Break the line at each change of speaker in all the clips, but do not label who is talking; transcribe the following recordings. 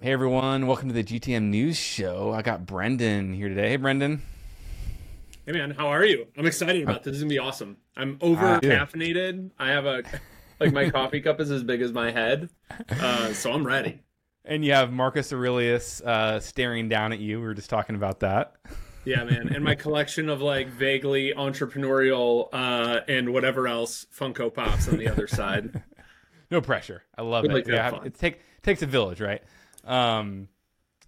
Hey everyone, welcome to the GTM News Show. I got Brendon here today. Hey Brendon.
Hey man, how are you? I'm excited about this. This is gonna be awesome. I'm over
Uh,
caffeinated. I have a like my coffee cup is as big as my head, uh, so I'm ready.
And you have Marcus Aurelius uh, staring down at you. We were just talking about that.
Yeah, man. And my collection of like vaguely entrepreneurial uh, and whatever else Funko Pops on the other side.
No pressure. I love
We
it.
like
yeah, it take, takes a village, right? Um,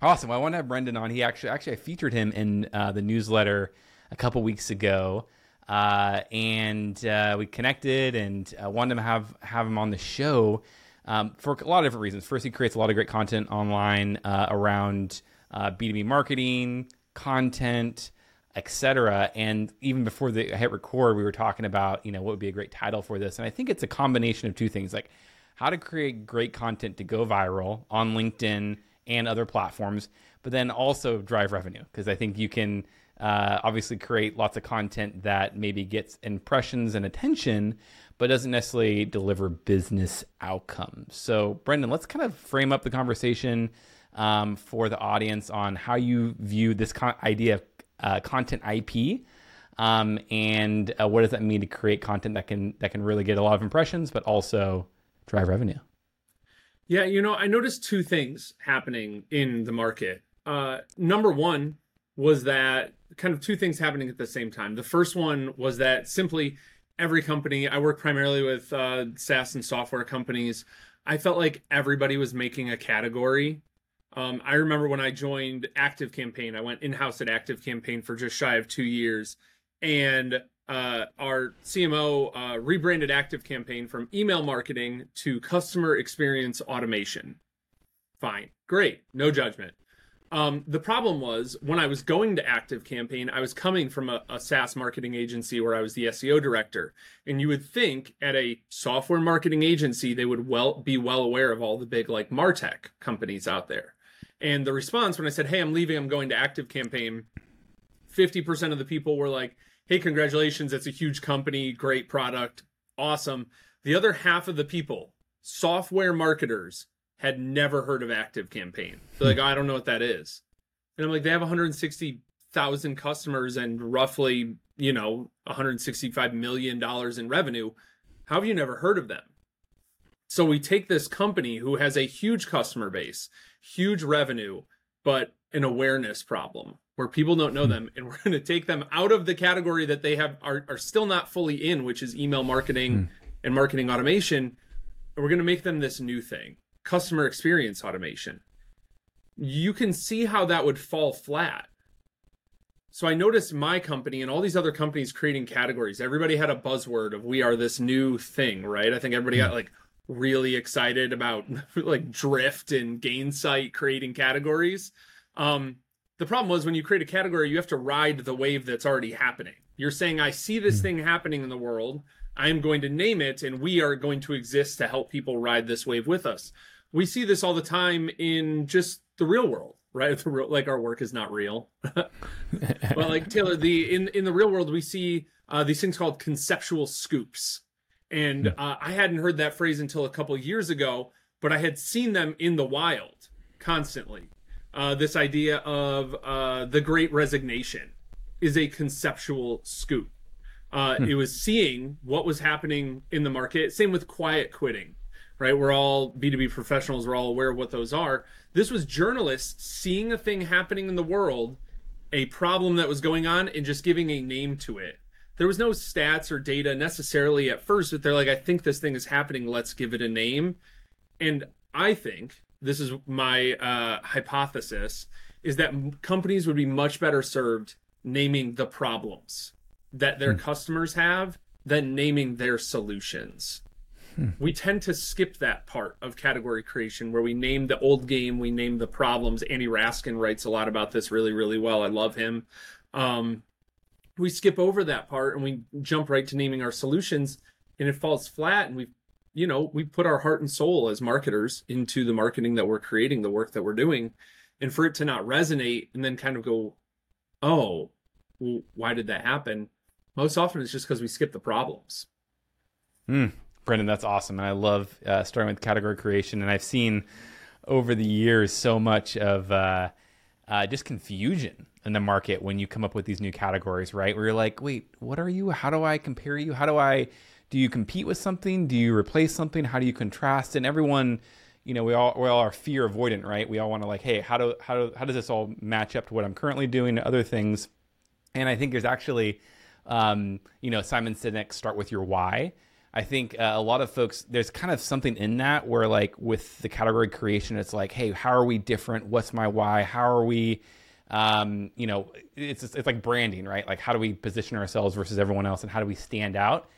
awesome. Well, I want to have Brendon on. He actually actually I featured him in uh, the newsletter a couple weeks ago, uh, and uh, we connected and uh, wanted to have have him on the show um, for a lot of different reasons. First, he creates a lot of great content online uh, around uh, B two B marketing, content, etc. And even before the I hit record, we were talking about you know what would be a great title for this, and I think it's a combination of two things, like how to create great content to go viral on LinkedIn and other platforms, but then also drive revenue because I think you can uh, obviously create lots of content that maybe gets impressions and attention, but doesn't necessarily deliver business outcomes. So, Brendon, let's kind of frame up the conversation um, for the audience on how you view this con- idea of uh, content IP. Um, and uh, what does that mean to create content that can that can really get a lot of impressions, but also drive revenue?
Yeah, you know, I noticed two things happening in the market. Uh, number one was that kind of two things happening at the same time. The first one was that simply every company, I work primarily with uh, SaaS and software companies. I felt like everybody was making a category. Um, I remember when I joined Active Campaign, I went in house at Active Campaign for just shy of two years. And uh, our CMO uh, rebranded Active Campaign from email marketing to customer experience automation. Fine, great, no judgment. Um, the problem was when I was going to Active Campaign, I was coming from a, a SaaS marketing agency where I was the SEO director, and you would think at a software marketing agency they would well be well aware of all the big like Martech companies out there. And the response when I said, "Hey, I'm leaving. I'm going to Active Campaign," fifty percent of the people were like, "Hey, congratulations! It's a huge company, great product, awesome." The other half of the people, software marketers, had never heard of Active Campaign. They're like, hmm. I don't know what that is. And I'm like, they have 160,000 customers and roughly, you know, 165 million dollars in revenue. How have you never heard of them? So we take this company who has a huge customer base, huge revenue, but an awareness problem where people don't know hmm. them and we're going to take them out of the category that they have are, are still not fully in which is email marketing hmm. and marketing automation and we're going to make them this new thing customer experience automation. You can see how that would fall flat. So i noticed my company and all these other companies creating categories. Everybody had a buzzword of we are this new thing right? I think everybody hmm. got like really excited about like drift and gainsight creating categories. Um, the problem was when you create a category you have to ride the wave that's already happening. You're saying i see this thing happening in the world. I am going to name it and we are going to exist to help people ride this wave with us. We see this all the time in just the real world right? The real, like our work is not real. Well, like taylor the in in the real world we see uh, these things called conceptual scoops. And uh, i hadn't heard that phrase until a couple years ago but i had seen them in the wild constantly uh, this idea of uh, the great resignation is a conceptual scoop. Uh, it was seeing what was happening in the market. Same with quiet quitting right? We're all b2b professionals. We're all aware of what those are. This was journalists seeing a thing happening in the world a problem that was going on and just giving a name to it. There was no stats or data necessarily at first but they're like i think this thing is happening. Let's give it a name. And i think this is my uh, hypothesis is that companies would be much better served naming the problems that their customers have than naming their solutions we tend to skip that part of category creation where we name the old game, we name the problems. Andy Raskin writes a lot about this really, really well. I love him. Um, we skip over that part and we jump right to naming our solutions, and it falls flat. And we, you know, we put our heart and soul as marketers into the marketing that we're creating, the work that we're doing, and for it to not resonate and then kind of go, oh, well, why did that happen? Most often it's just because we skip the problems.
Mm, Brendon, that's awesome, and I love uh, starting with category creation. And I've seen over the years so much of uh, uh, just confusion in the market when you come up with these new categories, right? Where you're like, wait, what are you? How do I compare you? How do I? Do you compete with something? Do you replace something? How do you contrast? And everyone, you know, we all we all are fear avoidant, right? We all want to like, hey, how do how do how does this all match up to what I'm currently doing other things? And I think there's actually, um, you know, Simon Sinek start with your why. I think uh, a lot of folks, there's kind of something in that where, like, with the category creation, it's like, hey, how are we different? What's my why? How are we, um, you know, it's it's like branding, right? Like, how do we position ourselves versus everyone else, and how do we stand out?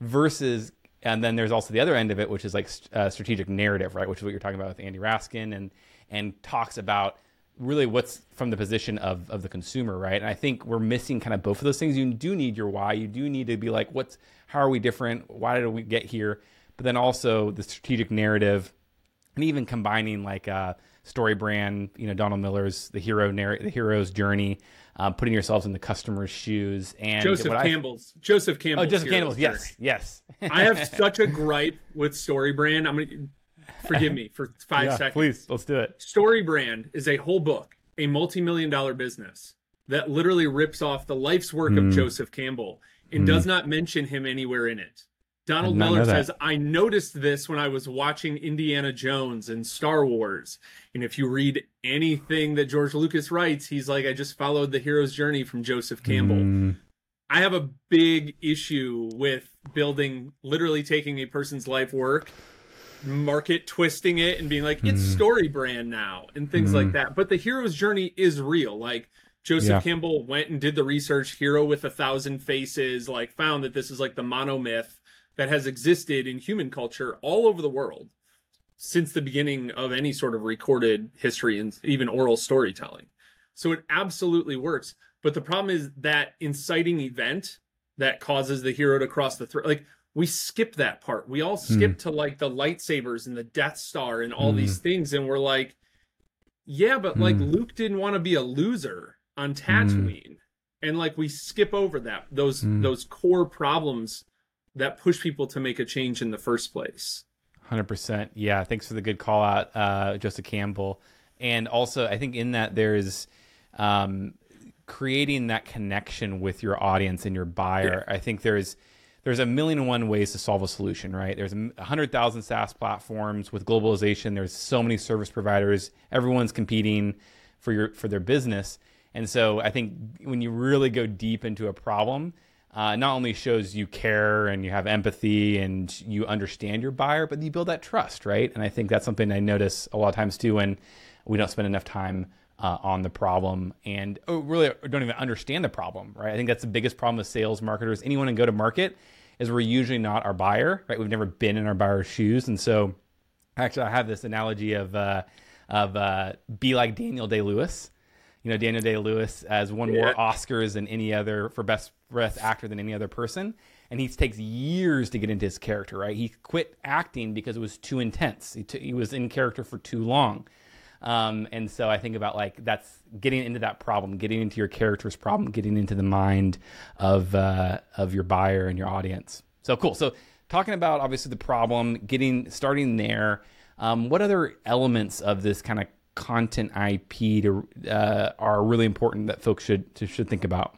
Versus, and then there's also the other end of it, which is like uh, strategic narrative, right? Which is what you're talking about with Andy Raskin, and and talks about really what's from the position of, of the consumer, right? And I think we're missing kind of both of those things. You do need your why. You do need to be like, what's how are we different? Why did we get here? But then also the strategic narrative, and even combining like uh, story brand, you know, Donald Miller's the hero narrative, the hero's journey, uh, putting yourselves in the customer's shoes, and
Joseph Campbell's I, Joseph Campbell's.
Oh, Joseph Campbell's. Yes, yes.
I have such a gripe with story brand. I'm gonna forgive me for five
yeah,
seconds.
Please, let's do it.
Story brand is a whole book, a multi-million dollar business that literally rips off the life's work mm. of Joseph Campbell and mm. does not mention him anywhere in it. Donald Miller says, I noticed this when I was watching Indiana Jones and Star Wars. And if you read anything that George Lucas writes, he's like, I just followed the hero's journey from Joseph Campbell. Mm. I have a big issue with building, literally taking a person's life work market twisting it and being like it's mm. story brand now and things mm. like that but the hero's journey is real like joseph yeah. campbell went and did the research hero with a thousand faces like found that this is like the monomyth that has existed in human culture all over the world since the beginning of any sort of recorded history and even oral storytelling so it absolutely works but the problem is that inciting event that causes the hero to cross the threat like we skip that part. We all skip mm. to like the lightsabers and the Death Star and all mm. these things, and we're like, yeah, but mm. like hmm. Luke didn't want to be a loser on hmm. Tatooine, and like we skip over that those hmm. those core problems that push people to make a change in the first place.
Hundred percent. Yeah. Thanks for the good call out, uh, Joseph Campbell. And also, I think in that there's um, creating that connection with your audience and your buyer. Yeah. I think there's there's a million and one ways to solve a solution, right? There's a hundred thousand SaaS platforms with globalization. There's so many service providers. Everyone's competing for your for their business, and so I think when you really go deep into a problem, uh, not only shows you care and you have empathy and you understand your buyer, but you build that trust, right? And I think that's something I notice a lot of times too when we don't spend enough time uh, on the problem and oh, really don't even understand the problem, right? I think that's the biggest problem with sales marketers. Anyone in go to market is we're usually not our buyer, right? We've never been in our buyer's shoes, and so actually I have this analogy of uh, of uh, be like Daniel Day Lewis. You know, Daniel Day Lewis has won yeah. more Oscars than any other for best best actor than any other person, and he takes years to get into his character. Right? He quit acting because it was too intense. He, t- he was in character for too long. Um, and so I think about like that's getting into that problem, getting into your character's problem, getting into the mind of uh, of your buyer and your audience. So cool. So talking about obviously the problem, getting starting there. Um, what other elements of this kind of content IP to, uh, are really important that folks should should think about?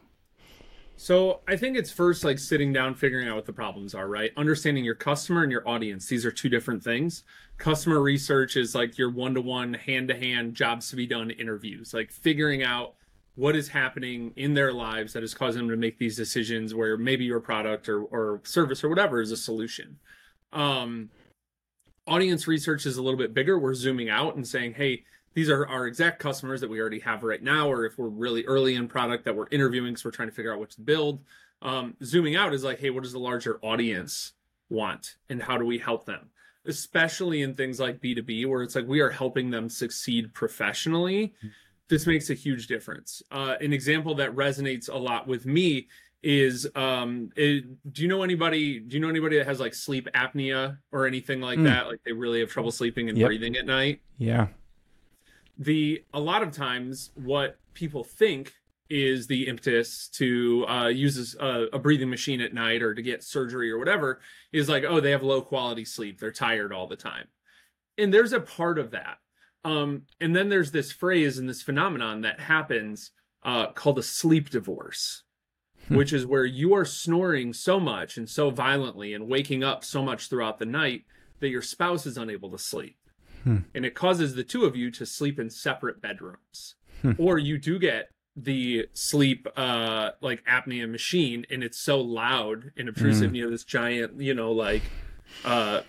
So I think it's first like sitting down, figuring out what the problems are, right? Understanding your customer and your audience. These are two different things. Customer research is like your one to one, hand to hand, jobs to be done interviews, like figuring out what is happening in their lives that is causing them to make these decisions where maybe your product or, or service or whatever is a solution. Um, audience research is a little bit bigger. We're zooming out and saying, hey, these are our exact customers that we already have right now, or if we're really early in product that we're interviewing, so we're trying to figure out what to build. Um, zooming out is like, hey, what does the larger audience want, and how do we help them? Especially in things like B2B, where it's like we are helping them succeed professionally. This makes a huge difference. Uh, an example that resonates a lot with me is um it, do you know anybody do you know anybody that has like sleep apnea or anything like mm. that like they really have trouble sleeping and yep. breathing at night
yeah
the a lot of times what people think is the impetus to uh, use a, a, breathing machine at night or to get surgery or whatever is like oh they have low quality sleep they're tired all the time and there's a part of that Um, and then there's this phrase and this phenomenon that happens uh, called a sleep divorce,
Hmm.
which is where you are snoring so much and so violently and waking up so much throughout the night that your spouse is unable to sleep.
Hmm.
And it causes the two of you to sleep in separate bedrooms.
Hmm.
or you do get the sleep uh like apnea machine and it's so loud and obtrusive
Hmm.
you know this giant you know like uh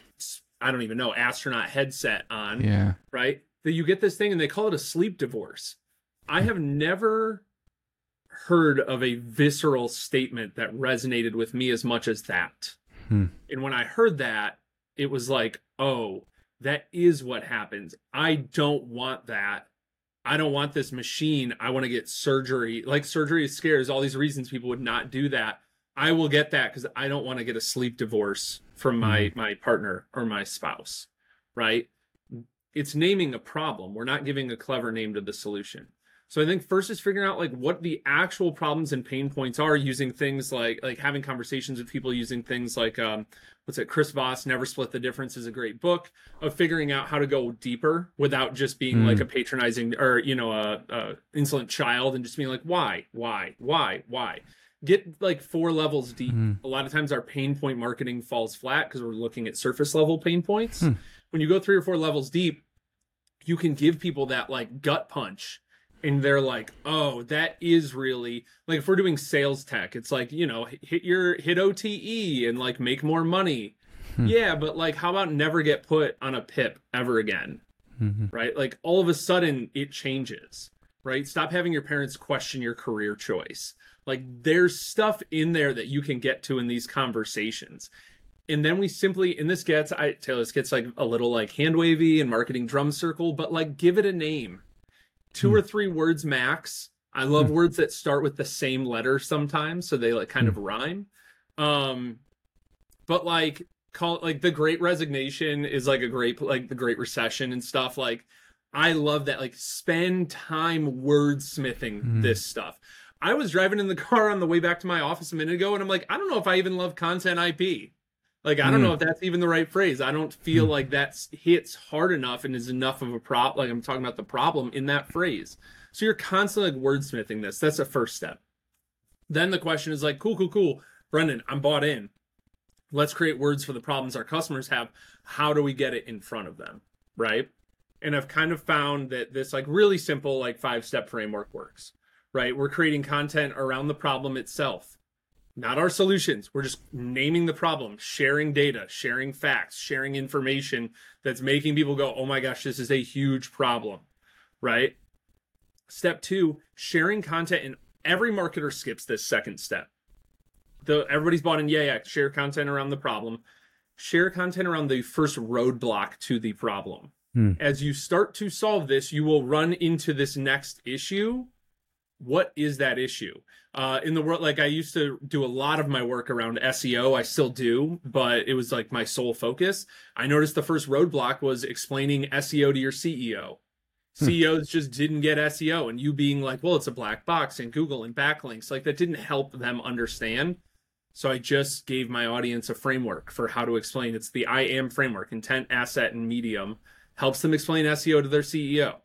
i don't even know astronaut headset on
Yeah.
right that you get this thing and they call it a sleep divorce i have never heard of a visceral statement that resonated with me as much as that
Hmm.
and when i heard that it was like oh that is what happens i don't want that I don't want this machine. I want to get surgery. Like surgery is scary. There's all these reasons people would not do that. I will get that because I don't want to get a sleep divorce from my mm-hmm. my partner or my spouse. Right? It's naming a problem. We're not giving a clever name to the solution. So I think first is figuring out like what the actual problems and pain points are using things like like having conversations with people using things like um what's it Chris Voss Never Split the Difference is a great book of figuring out how to go deeper without just being
Mm.
like a patronizing or you know a, a insolent child and just being like why why why why get like four levels deep
Mm.
a lot of times our pain point marketing falls flat because we're looking at surface level pain points
Hmm.
when you go three or four levels deep you can give people that like gut punch and they're like oh that is really like if we're doing sales tech it's like you know hit your hit ote and like make more money.
Hmm.
yeah but like how about never get put on a pip ever again?
Mhm.
right? Like all of a sudden it changes right? Stop having your parents question your career choice. Like there's stuff in there that you can get to in these conversations. And then we simply and this gets i taylor this gets like a little like hand wavy and marketing drum circle but like give it a name two
Hmm.
or three words max i love
Hmm.
words that start with the same letter sometimes so they like kind
Hmm.
of rhyme um but like call like the great resignation is like a great like the great recession and stuff like i love that like spend time wordsmithing
Mhm.
this stuff i was driving in the car on the way back to my office a minute ago and i'm like i don't know if i even love content ip like i don't know if that's even the right phrase. I don't feel
Mm.
like that's hits hard enough and is enough of a prop like i'm talking about the problem in that phrase. So you're constantly like wordsmithing this. That's the first step. Then the question is like cool cool cool. Brendon i'm bought in. Let's create words for the problems our customers have. How do we get it in front of them? Right? And i've kind of found that this like really simple like five step framework works. Right? We're creating content around the problem itself not our solutions. We're just naming the problem sharing data sharing facts sharing information that's making people go oh my gosh this is a huge problem right? Step two sharing content and every marketer skips this second step. The everybody's bought in yeah yeah share content around the problem. Share content around the first roadblock to the problem.
Hmm.
as you start to solve this you will run into this next issue what is that issue? Uh, in the world like i used to do a lot of my work around seo i still do but it was like my sole focus. I noticed the first roadblock was explaining seo to your ceo
Hmm.
ceos just didn't get seo and you being like well it's a black box and google and backlinks like that didn't help them understand. So i just gave my audience a framework for how to explain. It's the i am framework intent asset and medium helps them explain seo to their ceo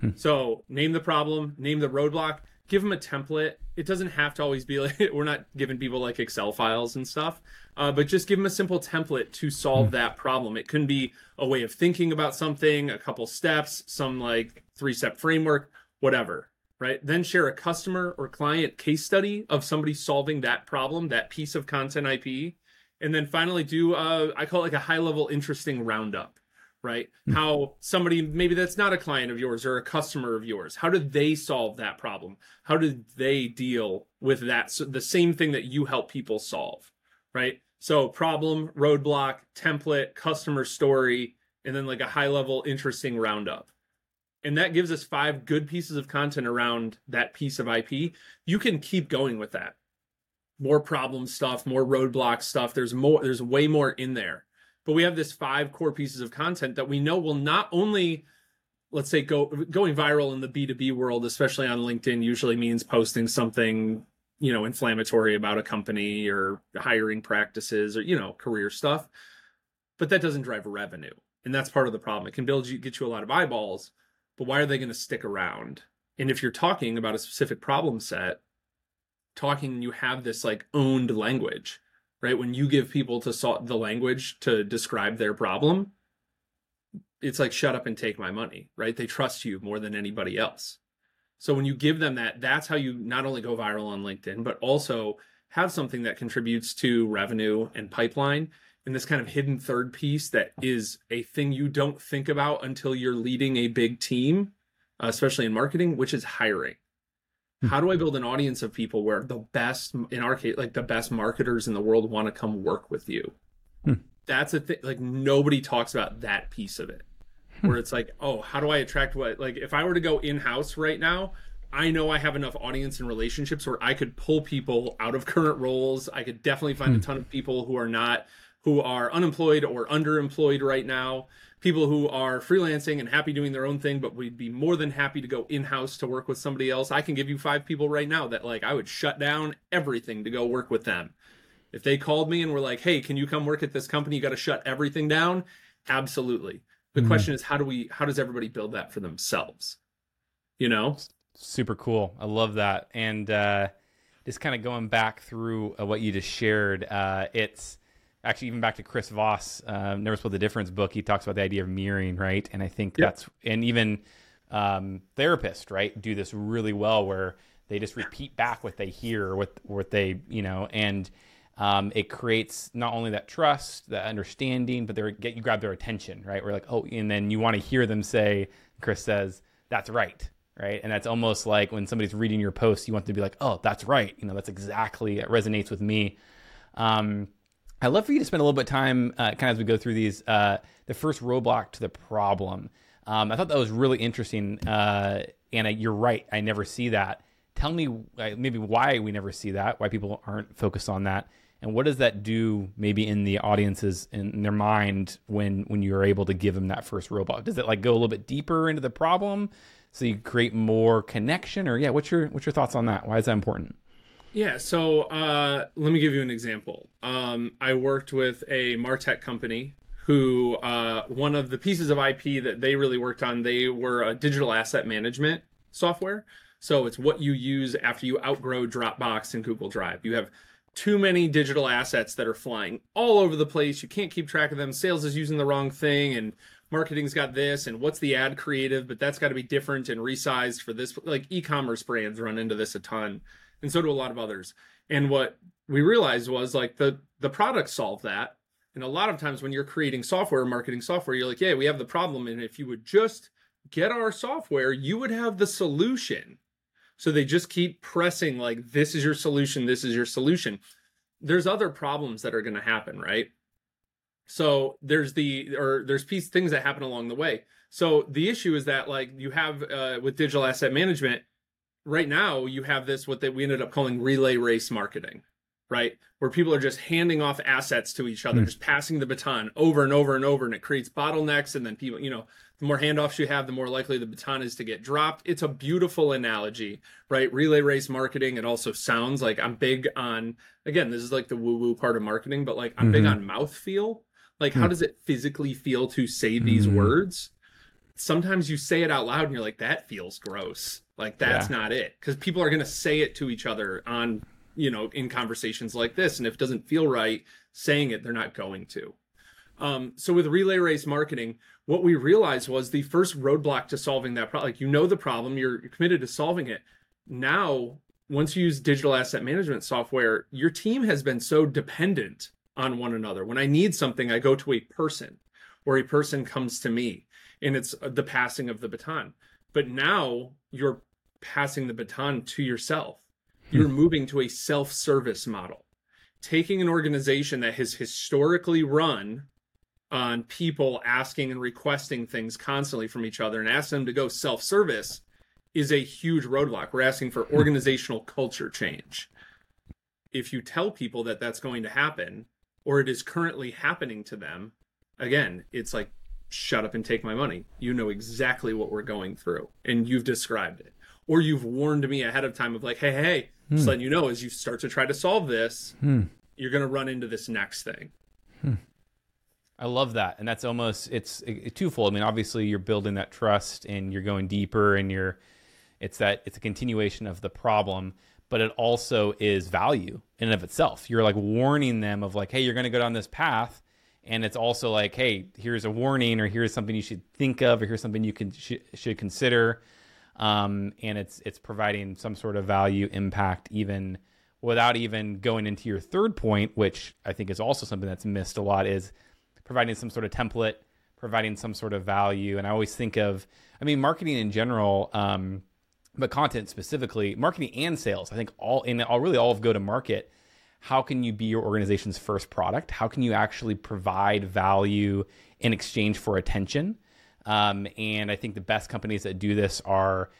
Hmm.
so name the problem, name the roadblock, give them a template. It doesn't have to always be like we're not giving people like Excel files and stuff, uh, but just give them a simple template to solve that problem. It can be a way of thinking about something, a couple steps, some like three step framework, whatever. Right. Then share a customer or client case study of somebody solving that problem, that piece of content IP. And then finally do, uh, I call it like a high level interesting roundup right? Hmm. How somebody maybe that's not a client of yours or a customer of yours, how did they solve that problem? How did they deal with that? So the same thing that you help people solve, right? So problem, roadblock, template, customer story, and then like a high level interesting roundup. And that gives us five good pieces of content around that piece of IP. You can keep going with that. More problem stuff, more roadblock stuff. There's more, there's way more in there but we have this five core pieces of content that we know will not only let's say go going viral in the b2b world especially on linkedin usually means posting something you know inflammatory about a company or hiring practices or you know career stuff but that doesn't drive revenue and that's part of the problem it can build you get you a lot of eyeballs but why are they going to stick around? And if you're talking about a specific problem set, talking you have this like owned language, right? When you give people to solve the language to describe their problem, it's like shut up and take my money, right? They trust you more than anybody else. So when you give them that, that's how you not only go viral on LinkedIn, but also have something that contributes to revenue and pipeline and this kind of hidden third piece that is a thing you don't think about until you're leading a big team, uh, especially in marketing, which is hiring. Hmm. How do I build an audience of people where the best, in our case, like the best marketers in the world want to come work with you? Hmm. That's a thing. Like nobody talks about that piece of it, hmm. where it's like, oh, how do I attract what? Like if I were to go in house right now, I know I have enough audience and relationships where I could pull people out of current roles. I could definitely find a ton of people who are not who are unemployed or underemployed right now, people who are freelancing and happy doing their own thing, but we'd be more than happy to go in house to work with somebody else. I can give you five people right now that like I would shut down everything to go work with them. If they called me and were like, "Hey, can you come work at this company? You got to shut everything down." Absolutely. The mm-hmm. question is how do we how does everybody build that for themselves? You know?
Super cool. I love that. And uh just kind of going back through uh, what you just shared, uh it's actually even back to Chris Voss, uh, Never Split the Difference book, he talks about the idea of mirroring, right? And I think yep. that's and even um, therapists, right, do this really well where they just repeat back what they hear, what what they you know, and um, it creates not only that trust, that understanding, but they get you grab their attention, right? We're like, oh, and then you want to hear them say, Chris says, "That's right." Right. And that's almost like when somebody's reading your post, you want to be like, oh, that's right. You know, that's exactly, it resonates with me. Um, I'd love for you to spend a little bit of time, uh, kind of as we go through these, uh, the first roadblock to the problem. Um, I thought that was really interesting. Uh, and you're right, I never see that. Tell me uh, maybe why we never see that, why people aren't focused on that. And what does that do maybe in the audiences in their mind when when you're able to give them that first roadblock? Does it like go a little bit deeper into the problem so you create more connection or yeah, what's your what's your thoughts on that? Why is that important?
Yeah, so uh, let me give you an example. Um, I worked with a Martech company who uh, one of the pieces of IP that they really worked on, they were a digital asset management software. So it's what you use after you outgrow Dropbox and Google Drive. You have too many digital assets that are flying all over the place. You can't keep track of them. Sales is using the wrong thing and marketing's got this and what's the ad creative, but that's got to be different and resized for this. Like e-commerce brands run into this a ton and so do a lot of others. And what we realized was like the the product solved that. And a lot of times when you're creating software, marketing software, you're like, yeah, we have the problem. And if you would just get our software, you would have the solution. So they just keep pressing like, this is your solution, this is your solution. There's other problems that are going to happen, right? So there's the or there's piece things that happen along the way. So the issue is that like you have uh, with digital asset management, right now you have this what that we ended up calling relay race marketing right where people are just handing off assets to each other mm. just passing the baton over and over and over and it creates bottlenecks and then people you know the more handoffs you have the more likely the baton is to get dropped it's a beautiful analogy right relay race marketing it also sounds like i'm big on again this is like the woo woo part of marketing but like i'm mm-hmm. big on mouth feel like mm. how does it physically feel to say these mm-hmm. words sometimes you say it out loud and you're like that feels gross like that's yeah. not it. Because people are going to say it to each other on you know in conversations like this and if it doesn't feel right saying it they're not going to. Um, so with relay race marketing what we realized was the first roadblock to solving that problem like you know the problem you're, you're committed to solving it. Now once you use digital asset management software your team has been so dependent on one another. When i need something i go to a person or a person comes to me and it's the passing of the baton. But now you're passing the baton to yourself. Hmm. You're moving to a self service model, taking an organization that has historically run on people asking and requesting things constantly from each other and ask them to go self service is a huge roadblock. We're asking for hmm. organizational culture change. If you tell people that that's going to happen or it is currently happening to them, again, it's like, shut up and take my money. You know exactly what we're going through and you've described it or you've warned me ahead of time of like, hey, hey, hmm. just letting you know as you start to try to solve this, hmm. you're going to run into this next thing. Hmm.
I love that, and that's almost it's it, twofold. I mean, obviously you're building that trust and you're going deeper, and you're it's that it's a continuation of the problem, but it also is value in and of itself. You're like warning them of like, hey, you're going to go down this path, and it's also like, hey, here's a warning, or here's something you should think of, or here's something you can sh- should consider, um, and it's it's providing some sort of value impact even without even going into your third point, which I think is also something that's missed a lot is providing some sort of template, providing some sort of value. And I always think of, I mean, marketing in general, um, but content specifically, marketing and sales. I think all in all really all of go to market. How can you be your organization's first product? How can you actually provide value in exchange for attention? Um, and I think the best companies that do this are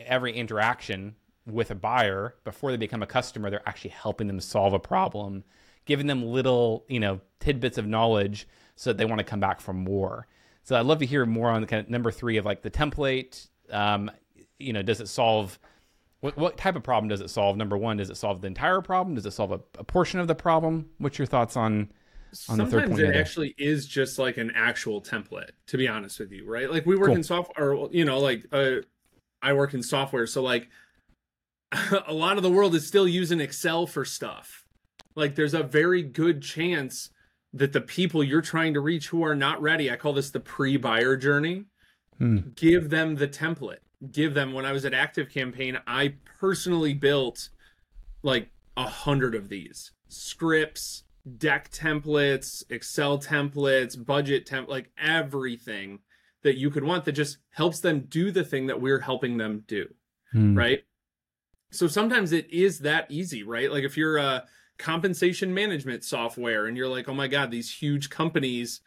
every interaction with a buyer before they become a customer, they're actually helping them solve a problem, giving them little, you know, tidbits of knowledge so that they want to come back for more. So I'd love to hear more on kind of number three of like the template. Um, you know, does it solve what, what type of problem does it solve? Number one, does it solve the entire problem? Does it solve a, a portion of the problem? What's your thoughts on
Sometimes
the third point?
it actually is just like an actual template, to be honest with you, right? Like we work cool. in software, or you know, like uh, I work in software, so like a lot of the world is still using Excel for stuff. Like there's a very good chance that the people you're trying to reach who are not ready, I call this the pre-buyer journey, hmm. give them the template. Give them when I was at Active Campaign, I personally built like a hundred of these scripts, deck templates, Excel templates, budget temp like everything that you could want that just helps them do the thing that we're helping them do. Hmm. Right. So sometimes it is that easy, right? Like if you're a compensation management software and you're like, oh my God, these huge companies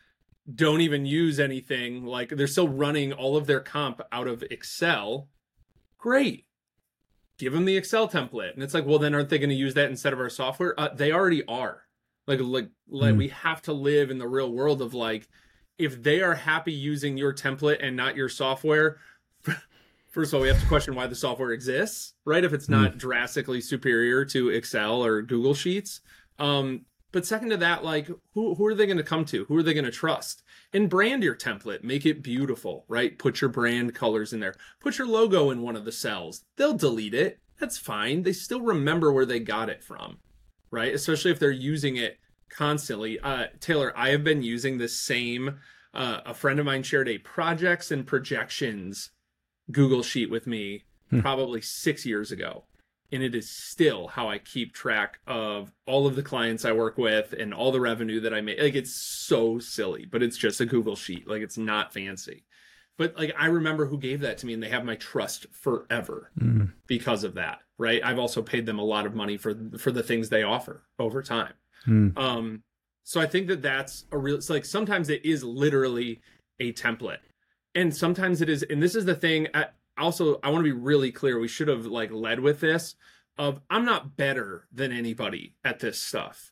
don't even use anything. Like they're still running all of their comp out of Excel. Great. Give them the Excel template. And it's like, well, then aren't they going to use that instead of our software? Uh, they already are. Like, like, like mm. we have to live in the real world of like, if they are happy using your template and not your software, first of all, we have to question why the software exists, right? If it's not mm. drastically superior to Excel or Google Sheets. Um, but second to that, like who who are they going to come to? Who are they going to trust? And brand your template, make it beautiful, right? Put your brand colors in there. Put your logo in one of the cells. They'll delete it. That's fine. They still remember where they got it from, right? Especially if they're using it constantly. Uh, Taylor, I have been using the same. Uh, a friend of mine shared a projects and projections Google Sheet with me hmm. probably six years ago. And it is still how I keep track of all of the clients I work with and all the revenue that I make. Like it's so silly, but it's just a Google Sheet. Like it's not fancy. But like I remember who gave that to me and they have my trust forever mm. because of that. Right. I've also paid them a lot of money for for the things they offer over time. Mm. Um, so I think that that's a real, it's like sometimes it is literally a template and sometimes it is and this is the thing I, also i want to be really clear we should have like led with this of i'm not better than anybody at this stuff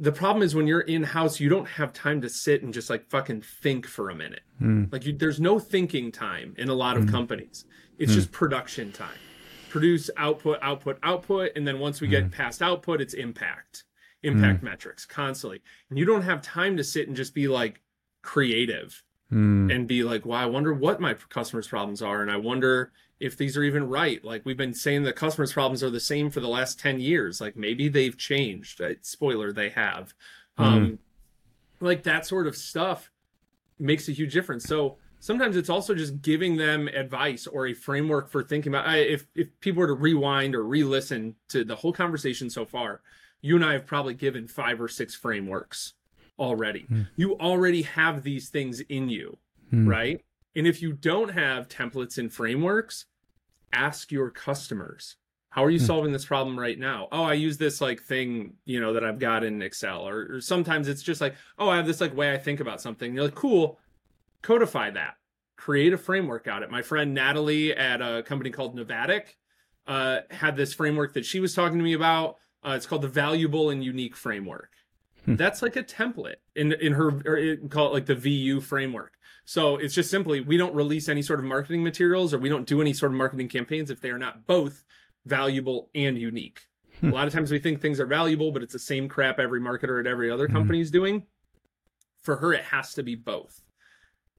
the problem is when you're in house you don't have time to sit and just like fucking think for a minute mm. like you, there's no thinking time in a lot of mm. companies it's mm. just production time produce output output output and then once we get hmm. past output it's impact impact hmm. metrics constantly and you don't have time to sit and just be like creative mm. and be like, well, I wonder what my customers' problems are. And I wonder if these are even right. Like we've been saying the customers' problems are the same for the last 10 years. Like maybe they've changed. Uh, spoiler, they have. Mm. Um, like that sort of stuff makes a huge difference. So sometimes it's also just giving them advice or a framework for thinking about if if people were to rewind or re-listen to the whole conversation so far you and i have probably given five or six frameworks already. Mm. You already have these things in you, mm. right? And if you don't have templates and frameworks, ask your customers. How are you mm. solving this problem right now? Oh, I use this like thing, you know, that I've got in Excel. Or, or sometimes it's just like, oh, I have this like way I think about something. You're like, cool, codify that. Create a framework out it. My friend Natalie at a company called Novatic uh, had this framework that she was talking to me about. Uh, it's called the Valuable and Unique Framework Hmm. That's like a template in in her or call it like the VU framework. So it's just simply we don't release any sort of marketing materials or we don't do any sort of marketing campaigns if they are not both valuable and unique. Hmm. A lot of times we think things are valuable, but it's the same crap every marketer at every other hmm. company is doing. For her, it has to be both.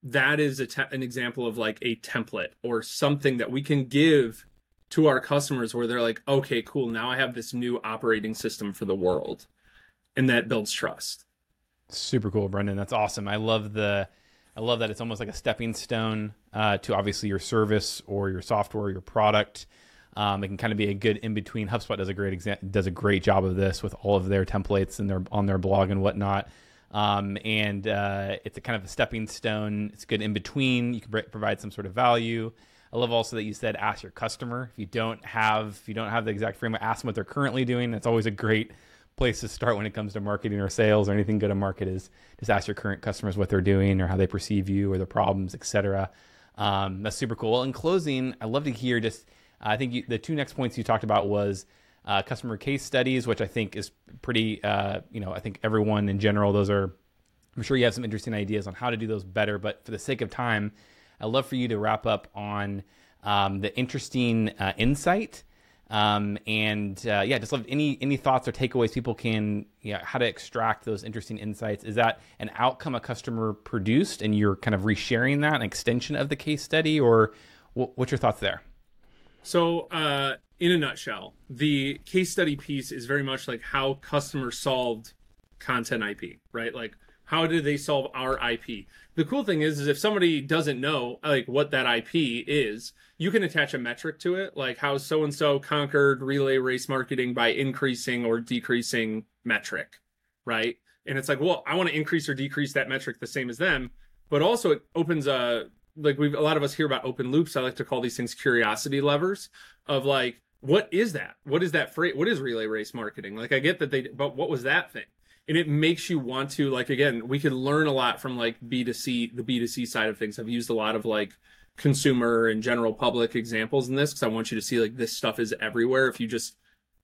That is te- an example of like a template or something that we can give to our customers where they're like, okay, cool. Now I have this new operating system for the world. And that builds trust.
Super cool, Brendon. That's awesome. I love the, I love that it's almost like a stepping stone uh, to obviously your service or your software, your product. Um, it can kind of be a good in between. HubSpot does a great exa- does a great job of this with all of their templates and their on their blog and whatnot. Um, and uh, it's a kind of a stepping stone. It's good in between. You can provide some sort of value. I love also that you said ask your customer. If you don't have if you don't have the exact framework, ask them what they're currently doing. That's always a great place to start when it comes to marketing or sales or anything go to market is just ask your current customers what they're doing or how they perceive you or their problems, etc. Um, that's super cool. Well, in closing, I'd love to hear just I think you, the two next points you talked about was uh, customer case studies, which I think is pretty, uh, you know, I think everyone in general, those are, I'm sure you have some interesting ideas on how to do those better. But for the sake of time, I'd love for you to wrap up on um, the interesting uh, insight. Um, and uh, yeah, just love any any thoughts or takeaways people can, you know, how to extract those interesting insights. Is that an outcome a customer produced, and you're kind of resharing that, an extension of the case study, or what's your thoughts there?
So, uh, in a nutshell, the case study piece is very much like how customers solved content IP, right? Like how did they solve our IP? The cool thing is, is if somebody doesn't know like what that IP is, you can attach a metric to it, like how so and so conquered relay race marketing by increasing or decreasing metric, right? And it's like, well, I want to increase or decrease that metric the same as them, but also it opens a like we've a lot of us hear about open loops. I like to call these things curiosity levers of like, what is that? What is that freight? What is relay race marketing? Like I get that they, but what was that thing? And it makes you want to like again, we could learn a lot from like B2C, the B2C side of things. I've used a lot of like consumer and general public examples in this because I want you to see like this stuff is everywhere if you just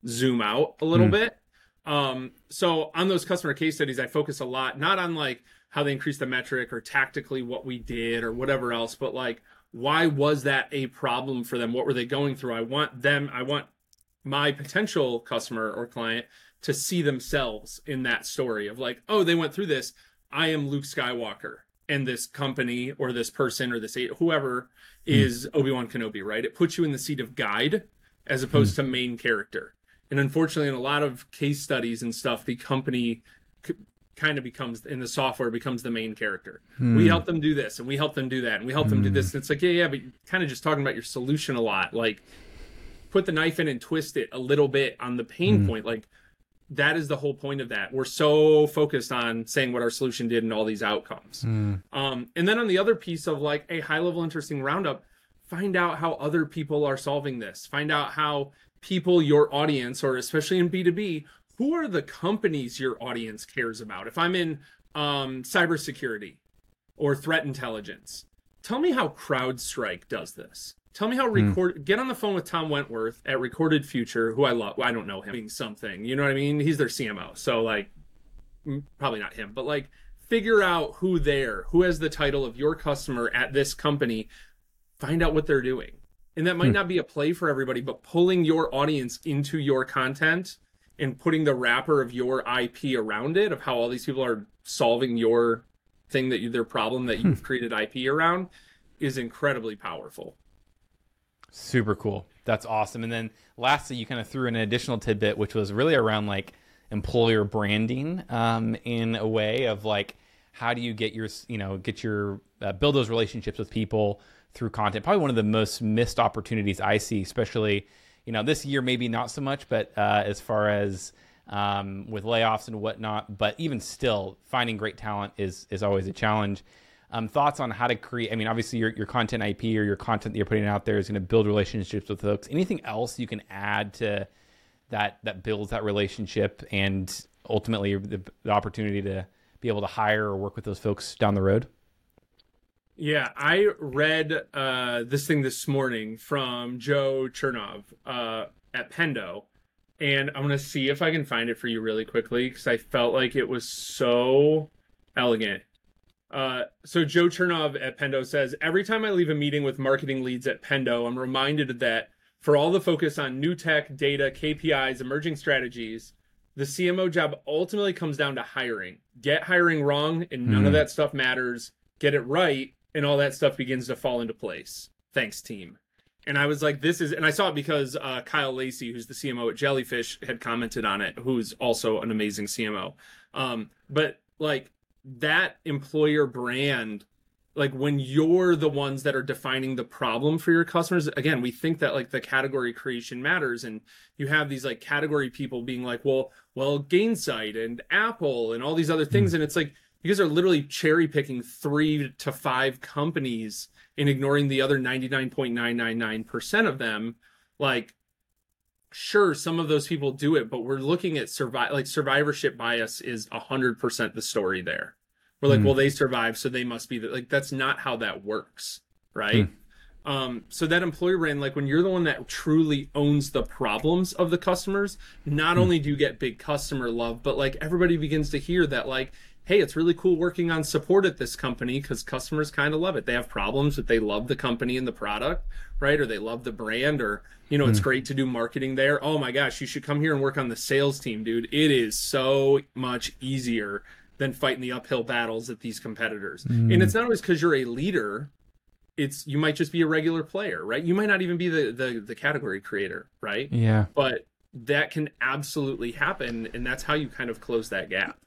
zoom out a little mm. bit. Um, so on those customer case studies, I focus a lot not on like how they increased the metric or tactically what we did or whatever else, but like why was that a problem for them? What were they going through? I want them, I want my potential customer or client to see themselves in that story of like, oh, they went through this. I am Luke Skywalker and this company or this person or this whoever mm. is Obi-Wan Kenobi, right? It puts you in the seat of guide as opposed mm. to main character. And unfortunately, in a lot of case studies and stuff, the company kind of becomes in the software becomes the main character. Hmm. We help them do this and we help them do that and we help hmm. them do this. Hmm. And it's like, yeah, yeah, but kind of just talking about your solution a lot. Like put the knife in and twist it a little bit on the pain hmm. point. Like that is the whole point of that. We're so focused on saying what our solution did and all these outcomes. Hmm. Um, and then on the other piece of like a high level interesting roundup, find out how other people are solving this. Find out how people, your audience, or especially in B2B, who are the companies your audience cares about? If I'm in um, cybersecurity or threat intelligence, tell me how CrowdStrike does this. Tell me how hmm. record. Mm. Get on the phone with Tom Wentworth at Recorded Future, who I love. I don't know him being something. You know what I mean? He's their CMO, so like, probably not him, but like, figure out who there, who has the title of your customer at this company. Find out what they're doing, and that might mm. not be a play for everybody, but pulling your audience into your content and putting the wrapper of your IP around it of how all these people are solving your thing that you, their problem that you've hmm. created IP around is incredibly powerful.
Super cool. That's awesome. And then lastly, you kind of threw in an additional tidbit, which was really around like employer branding um, in a way of like, how do you get your, you know, get your, uh, build those relationships with people through content? Probably one of the most missed opportunities I see, especially you know, this year maybe not so much, but uh, as far as um, with layoffs and whatnot, but even still, finding great talent is is always a challenge. Um, thoughts on how to create? I mean, obviously, your your content IP or your content that you're putting out there is going to build relationships with folks. Anything else you can add to that that builds that relationship and ultimately the, the opportunity to be able to hire or work with those folks down the road?
Yeah, I read uh, this thing this morning from Joe Chernov uh, at Pendo, and I'm gonna see if I can find it for you really quickly because I felt like it was so elegant. Uh, so Joe Chernov at Pendo says every time I leave a meeting with marketing leads at Pendo, I'm reminded that for all the focus on new tech, data, KPIs, emerging strategies, the CMO job ultimately comes down to hiring. Get hiring wrong, and none
Mhm.
of that stuff matters. Get it right, and all that stuff begins to fall into place. Thanks, team. And I was like, this is, and I saw it because uh, Kyle Lacey, who's the CMO at Jellyfish, had commented on it, who's also an amazing CMO. Um, but like that employer brand like when you're the ones that are defining the problem for your customers again we think that like the category creation matters and you have these like category people being like well well gainsight and apple and all these other things and it's like you guys are literally cherry picking three to five companies and ignoring the other 99.999% of them. Like sure some of those people do it but we're looking at survive like survivorship bias is 100% the story there. We're like
Hmm.
well they survived so they must be the, like that's not how that works right? Um so that employer brand like when you're the one that truly owns the problems of the customers not only do you get big customer love but like everybody begins to hear that like hey it's really cool working on support at this company because customers kind of love it. They have problems but they love the company and the product right? Or they love the brand or you know it's hmm. great to do marketing there. Oh my gosh you should come here and work on the sales team dude. It is so much easier than fighting the uphill battles at these competitors. And hmm. it's not always because you're a leader. It's you might just be a regular player right? You might not even be the the, the category creator right?
Yeah.
but that can absolutely happen and that's how you kind of close that gap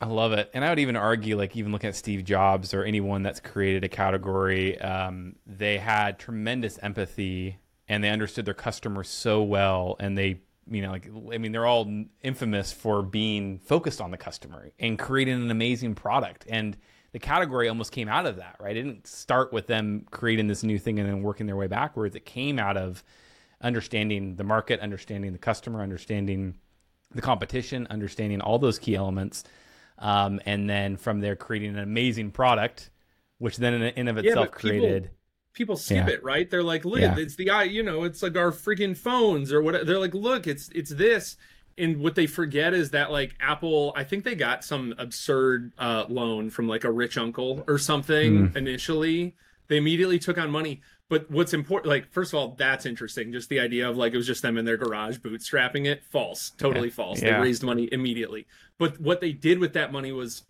I love it. And I would even argue, like, even looking at Steve Jobs or anyone that's created a category, um, they had tremendous empathy and they understood their customers so well. And they, you know, like, I mean, they're all infamous for being focused on the customer and creating an amazing product. And the category almost came out of that, right? It didn't start with them creating this new thing and then working their way backwards. It came out of understanding the market, understanding the customer, understanding the competition, understanding all those key elements, um, and then from there creating an amazing product, which then in, in of itself
people-
created.
people skip
Yeah.
it right they're like look
Yeah.
it's the i you know it's like our freaking phones or what they're like look it's it's this and what they forget is that like apple i think they got some absurd uh loan from like a rich uncle or something initially they immediately took on money but what's important like first of all that's interesting. Just the idea of like it was just them in their garage bootstrapping it. False. Totally false.
Yeah.
they raised money immediately. But what they did with that money was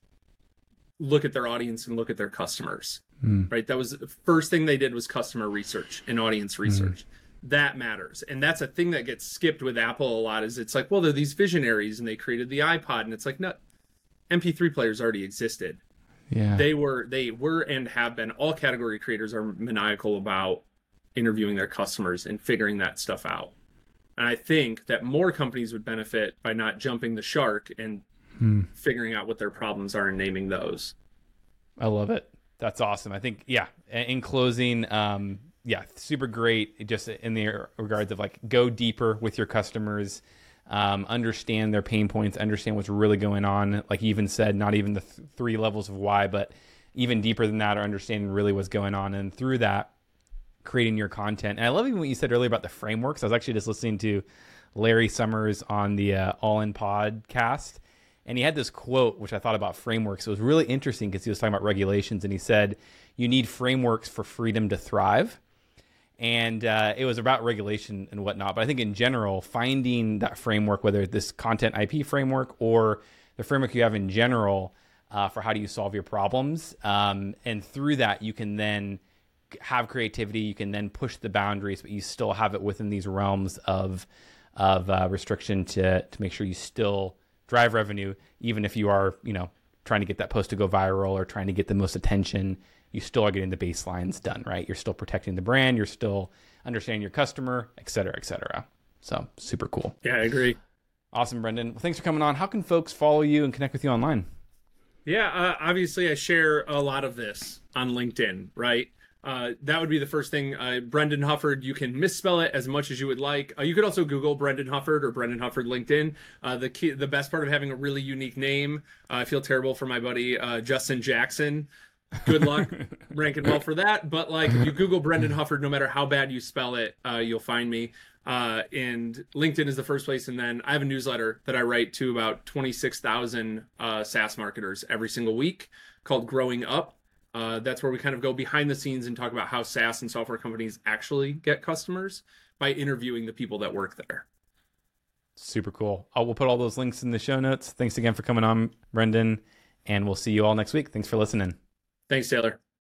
look at their audience and look at their customers hmm. right? That was the first thing they did was customer research and audience hmm. research. That matters. And that's a thing that gets skipped with apple a lot is it's like well they're these visionaries and they created the ipod. And it's like no mp3 players already existed
Yeah.
they were they were and have been all category creators are maniacal about interviewing their customers and figuring that stuff out and i think that more companies would benefit by not jumping the shark and figuring out what their problems are and naming those
I love it. That's awesome. I think, yeah. In closing, um, yeah, super great. Just in the regards of like go deeper with your customers, um, understand their pain points, understand what's really going on. Like you even said, not even the th- three levels of why, but even deeper than that, or understanding really what's going on, and through that, creating your content. And I love even what you said earlier about the frameworks. I was actually just listening to Larry Summers on the uh, All In podcast, and he had this quote which I thought about frameworks. It was really interesting because he was talking about regulations, and he said, "You need frameworks for freedom to thrive." And uh, it was about regulation and whatnot. But I think in general, finding that framework, whether this content IP framework or the framework you have in general uh, for how do you solve your problems, um, and through that you can then have creativity. You can then push the boundaries, but you still have it within these realms of of uh, restriction to to make sure you still drive revenue, even if you are you know trying to get that post to go viral or trying to get the most attention. You still are getting the baselines done, right? You're still protecting the brand. You're still understanding your customer, et cetera, et cetera. So super cool.
yeah i agree
Awesome, Brendon. Well, thanks for coming on. How can folks follow you and connect with you online?
Yeah, uh, obviously, I share a lot of this on LinkedIn, right? Uh, that would be the first thing. Uh, Brendon Hufford, you can misspell it as much as you would like. Uh, you could also Google Brendon Hufford or Brendon Hufford LinkedIn. Uh, the key, the best part of having a really unique name. Uh, I feel terrible for my buddy uh, Justin Jackson. Good luck ranking well for that. But like, if you Google Brendon Hufford, no matter how bad you spell it, uh, you'll find me. Uh, and LinkedIn is the first place. And then I have a newsletter that I write to about 26,000 uh, SaaS marketers every single week called Growing Up. Uh, that's where we kind of go behind the scenes and talk about how SaaS and software companies actually get customers by interviewing the people that work there.
Super cool. I will put all those links in the show notes. Thanks again for coming on, Brendon, and we'll see you all next week. Thanks for listening.
Thanks, Taylor.